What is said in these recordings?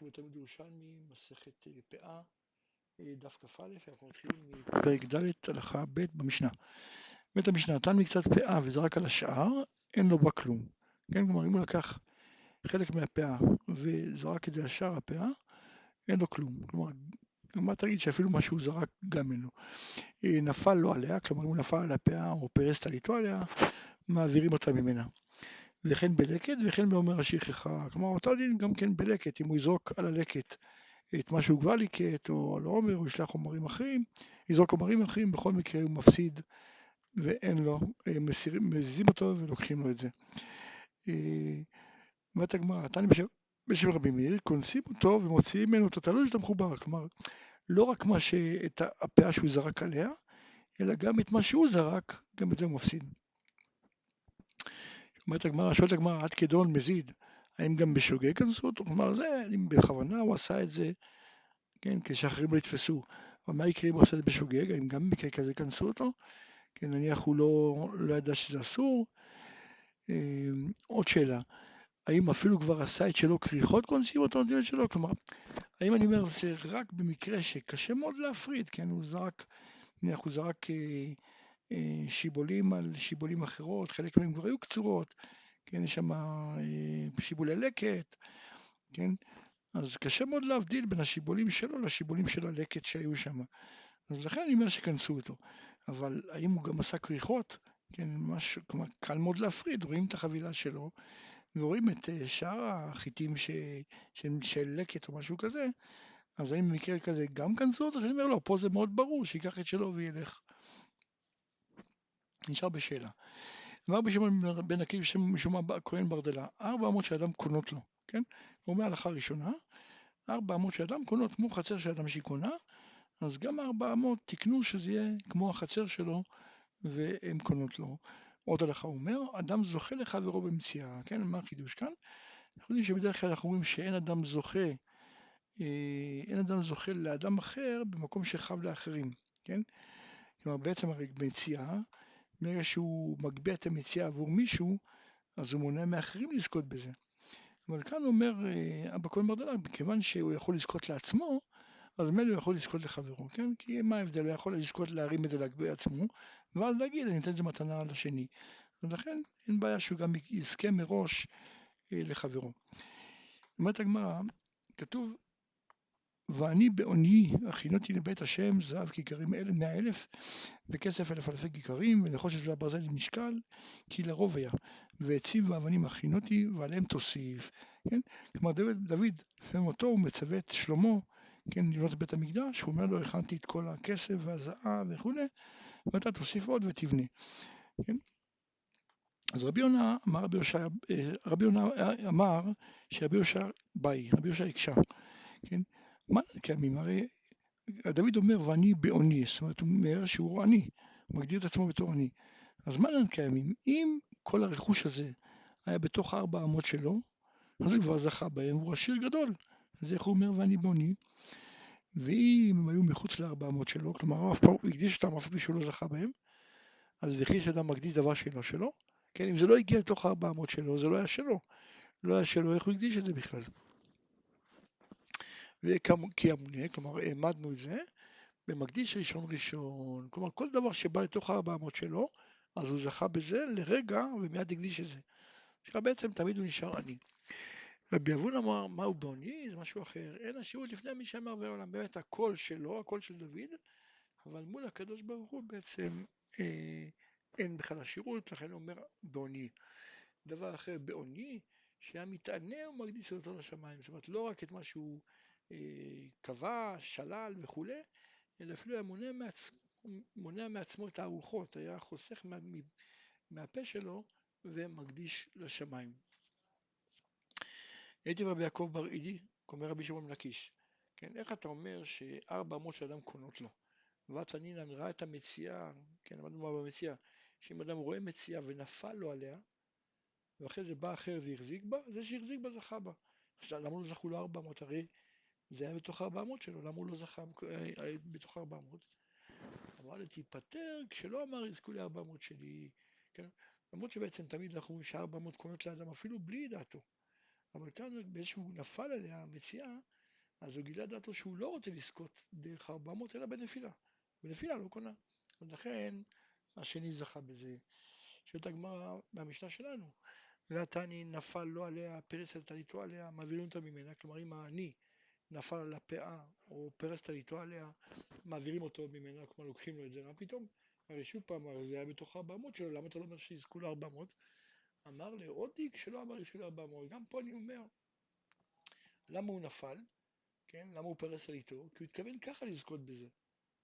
אנחנו בתלמוד ירושלמי, מסכת אה, פאה, אה, דף כ"א, אנחנו מתחילים מפרק ד' הלכה ב' במשנה. בית המשנה נתן מקצת פאה וזרק על השאר, אין לו בה כלום. כן, כלומר אם הוא לקח חלק מהפאה וזרק את זה לשאר הפאה, אין לו כלום. כלומר, מה תגיד שאפילו מה שהוא זרק גם אין לו. אה, נפל לו עליה, כלומר אם הוא נפל על הפאה או פרס טליתו עליה, מעבירים אותה ממנה. וכן בלקט וכן באומר השכחה. כלומר אותו דין גם כן בלקט, אם הוא יזרוק על הלקט את מה שהוא כבר ליקט או על העומר, הוא ישלח חומרים אחרים, יזרוק חומרים אחרים, בכל מקרה הוא מפסיד ואין לו, אה, מסירים, מזיזים אותו ולוקחים לו את זה. אה, אומרת הגמרא, תני בשם רבי מאיר, כונסים אותו ומוציאים ממנו את התלוי שאתה מחובר, כלומר לא רק מה ש... את הפאה שהוא זרק עליה, אלא גם את מה שהוא זרק, גם את זה הוא מפסיד. אומרת הגמרא, שואלת הגמרא, עד כדון מזיד, האם גם בשוגג כנסו אותו? כלומר, זה, אם בכוונה הוא עשה את זה, כן, כשאחרים לא יתפסו. אבל מה יקרה אם הוא עושה את זה בשוגג? האם גם במקרה כזה כנסו אותו? כן, נניח הוא לא, לא ידע שזה אסור. אה, עוד שאלה, האם אפילו כבר עשה את שלו כריכות כונסים אותו נותנים את שלו? כלומר, האם אני אומר זה רק במקרה שקשה מאוד להפריד, כן, הוא זרק, נניח הוא זרק אה, שיבולים על שיבולים אחרות, חלק מהם כבר היו קצורות, כן, יש שם אה, שיבולי לקט, כן, אז קשה מאוד להבדיל בין השיבולים שלו לשיבולים של הלקט שהיו שם. אז לכן אני אומר שכנסו אותו. אבל האם הוא גם עשה כריכות? כן, משהו, כלומר, קל מאוד להפריד, רואים את החבילה שלו, ורואים את אה, שאר החיטים ש, של, של לקט או משהו כזה, אז האם במקרה כזה גם כנסו אותו? שאני אומר לא, פה זה מאוד ברור, שייקח את שלו וילך. נשאר בשאלה. אמר בשמעון בן עקיב שם משום מה כהן ברדלה, ארבע אמות של אדם קונות לו, כן? הוא אומר הלכה ראשונה, ארבע אמות של אדם קונות כמו חצר של אדם שהיא קונה, אז גם ארבע אמות תקנו שזה יהיה כמו החצר שלו והן קונות לו. עוד הלכה הוא אומר, אדם זוכה לחברו במציאה, כן? מה החידוש כאן? אנחנו יודעים שבדרך כלל אנחנו אומרים שאין אדם זוכה, אה, אין אדם זוכה לאדם אחר במקום שחב לאחרים, כן? כלומר בעצם הרי מציאה מרגע שהוא מגביה את המציאה עבור מישהו, אז הוא מונע מאחרים לזכות בזה. אבל כאן אומר אה, אבא כהן ברדלה, מכיוון שהוא יכול לזכות לעצמו, אז מילא הוא יכול לזכות לחברו, כן? כי מה ההבדל? הוא יכול לזכות להרים את זה להגביה עצמו, ואז להגיד, אני אתן את זה מתנה לשני. ולכן אין בעיה שהוא גם יזכה מראש אה, לחברו. אומרת הגמרא, כתוב ואני בעוני הכינותי לבית השם זהב כיכרים אלה מאה אלף וכסף אלף אלפי כיכרים ונחושת והברזל משקל כי לרוב היה ועצים ואבנים הכינותי ועליהם תוסיף כן? כלומר דוד, דוד לפני מותו הוא מצווה את שלמה כן, לבנות בית המקדש, הוא אומר לו הכנתי את כל הכסף והזהב וכולי ואתה תוסיף עוד ותבנה כן? אז רבי יונה אמר רבי יושע, אה, רבי יונה אמר שרבי יושע באי, רבי יושע הקשה, כן? מה קיימים? הרי דוד אומר ואני בעוני, זאת אומרת הוא אומר שהוא עני, הוא מגדיר את עצמו בתור עני. אז מה הם קיימים? אם כל הרכוש הזה היה בתוך ארבע אמות שלו, אז הוא כבר זכה בהם, הוא עשיר גדול. אז איך הוא אומר ואני בעוני? ואם הם היו מחוץ לארבע אמות שלו, כלומר אף פעם הוא הקדיש אותם אף פעם שהוא לא זכה בהם, אז וכי שאדם מקדיש דבר שאינו שלו, כן, אם זה לא הגיע לתוך ארבע אמות שלו, זה לא היה שלו. לא היה שלו, איך הוא הקדיש את זה בכלל? וכימונה, כלומר העמדנו את זה, במקדיש ראשון ראשון, כלומר כל דבר שבא לתוך הארבע אמות שלו, אז הוא זכה בזה לרגע ומיד הקדיש את זה. עכשיו בעצם תמיד הוא נשאר עני. רבי אבון אמר, מה הוא בעוני? זה משהו אחר. אין השירות לפני מי שאמר בעולם. באמת הקול שלו, הקול של דוד, אבל מול הקדוש ברוך הוא בעצם אה, אין בכלל השירות, לכן הוא אומר בעוני. דבר אחר, בעוני, שהיה מתענה ומקדיש אותו לשמיים. זאת אומרת, לא רק את מה שהוא קבע, שלל וכולי, אלא אפילו היה מונע מעצמו, מונע מעצמו את הארוחות, היה חוסך מה, מהפה שלו ומקדיש לשמיים. הייתי רבי יעקב בר אידי, אומר רבי שמעון לקיש, כן, איך אתה אומר שארבע אמות של אדם קונות לו? ועצנינן ראה את המציאה, כן, למדנו מה במציאה, שאם אדם רואה מציאה ונפל לו עליה, ואחרי זה בא אחר והחזיק בה, זה שהחזיק בה זכה בה. עכשיו, למה לא זכו לו ארבע אמות? הרי זה היה בתוך 400 שלו, למה הוא לא זכה בתוך 400? אמר לי, תיפטר כשלא אמר יזכו לי 400 שלי, כן? למרות שבעצם תמיד אנחנו אומרים ש-400 קונות לאדם אפילו בלי דעתו, אבל כאן באיזשהו נפל עליה מציאה, אז הוא גילה דעתו שהוא לא רוצה לזכות דרך 400 אלא בנפילה. בנפילה לא קונה. ולכן השני זכה בזה. שואלת הגמרא מהמשנה שלנו, והתני נפל לא עליה, פרס טליתו עליה, מעבירים אותה ממנה, כלומר אם העני נפל על הפאה או פרס טליתו עליה, מעבירים אותו ממנה, כלומר לוקחים לו את זה, מה פתאום? הרי שוב פעם, הרי זה היה בתוך 400 שלו, למה אתה לא אומר שיזכו ל-400? אמר לאודיק שלא אמר יזכו ל-400, גם פה אני אומר, למה הוא נפל? כן? למה הוא פרס על איתו? כי הוא התכוון ככה לזכות בזה,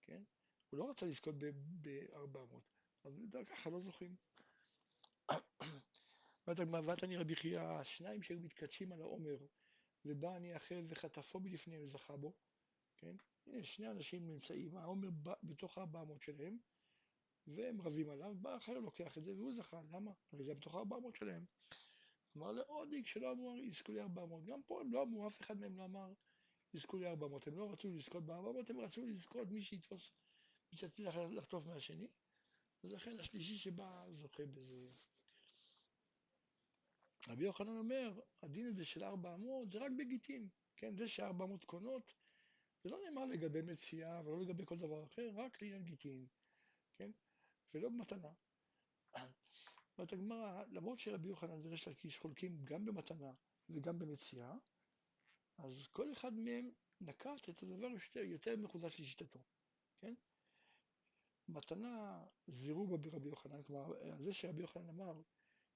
כן? הוא לא רצה לזכות ב-400, אז ככה לא זוכים. ואת אני רבי חייא, שניים שהיו מתקדשים על העומר, ובא אני אחר וחטפו מלפניהם וזכה בו, כן? הנה, שני אנשים נמצאים, העומר בתוך הארבע אמות שלהם, והם רבים עליו, בא אחר לוקח את זה והוא זכה, למה? הרי זה בתוך הארבע אמות שלהם. אמר לאודיק שלא אמרו יזכו לי ארבע אמות, גם פה הם לא אמרו, אף אחד מהם לא אמר יזכו לי ארבע אמות, הם לא רצו לזכות בארבע אמות, הם רצו לזכות מי שיתפוס, מי שיצליח לחטוף מהשני, ולכן השלישי שבא זוכה בזה. רבי יוחנן אומר, הדין הזה של ארבע אמות זה רק בגיטין, כן, זה שארבע אמות קונות, זה לא נאמר לגבי מציאה ולא לגבי כל דבר אחר, רק לעניין גיטין, כן, ולא במתנה. אומרת הגמרא, למרות שרבי יוחנן וריש לקיש חולקים גם במתנה וגם במציאה, אז כל אחד מהם נקט את הדבר יותר, יותר מחודש לשיטתו, כן? מתנה זירו ברבי יוחנן, כלומר, זה שרבי יוחנן אמר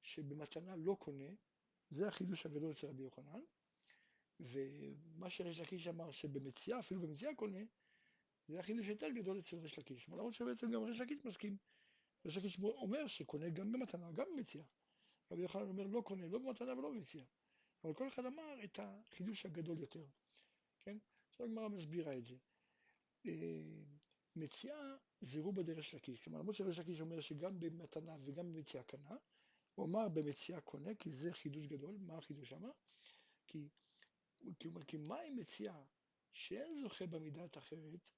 שבמתנה לא קונה, זה החידוש הגדול אצל רבי יוחנן, ומה שריש לקיש אמר שבמציאה, אפילו במציאה קונה, זה החידוש יותר גדול אצל ריש לקיש, למרות שבעצם גם ריש לקיש מסכים. ריש לקיש אומר שקונה גם במתנה, גם במציאה. רבי יוחנן אומר לא קונה, לא במתנה ולא במציאה. אבל כל אחד אמר את החידוש הגדול יותר, כן? עכשיו הגמרא מסבירה את זה. אה, מציאה זה רובה דרש לקיש, כלומר למרות שריש לקיש אומר שגם במתנה וגם במציאה קנה, הוא אמר במציאה קונה, כי זה חידוש גדול, מה החידוש שמה? כי, כי הוא אומר, כי מה עם מציאה שאין זוכה במידת אחרת,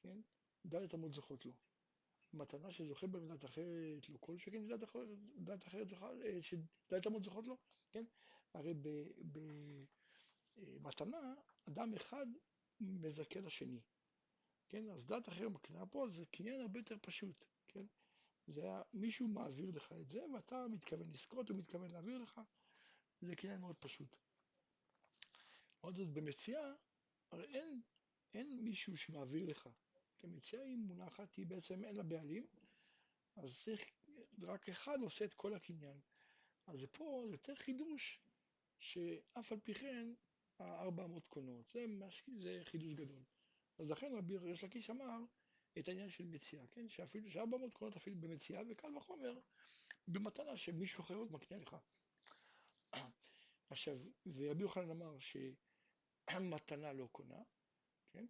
כן? דלת אמות זוכות לו. מתנה שזוכה במידת אחרת, לא כל שכן דלת אחרת, דלת אחרת זוכה, אה, שדלת אמות זוכות לו, כן? הרי במתנה, אדם אחד מזכה לשני, כן? אז דת אחרת מקנה פה זה קניין הרבה יותר פשוט, כן? זה היה, מישהו מעביר לך את זה, ואתה מתכוון לזכות, הוא מתכוון להעביר לך, זה קניין מאוד פשוט. עוד זאת במציאה, הרי אין, אין מישהו שמעביר לך. כי מציאה היא מונחת, היא בעצם אין לה בעלים, אז צריך, רק אחד עושה את כל הקניין. אז פה יותר חידוש, שאף על פי כן, הארבע אמות קונות, זה, זה חידוש גדול. אז לכן רבי ריש לקיש אמר, את העניין של מציאה, כן? שאפילו שארבע מאות קונות אפילו במציאה, וקל וחומר במתנה שמישהו אחר עוד מקנה לך. עכשיו, ורבי יוחנן אמר שמתנה לא קונה, כן?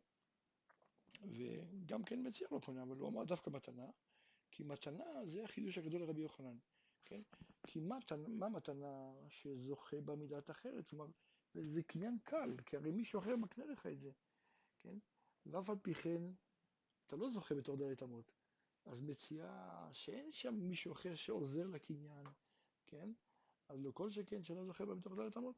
וגם כן מציאה לא קונה, אבל הוא אמר דווקא מתנה, כי מתנה זה החידוש הגדול לרבי יוחנן, כן? כי מתנה, מה מתנה שזוכה במידת אחרת? כלומר, זה קניין קל, כי הרי מישהו אחר מקנה לך את זה, כן? ואף על פי כן, אתה לא זוכה בתור דלת אמות. אז מציעה שאין שם מישהו אחר שעוזר לקניין, כן? אז לא כל שכן שלא זוכה בתור דלת אמות.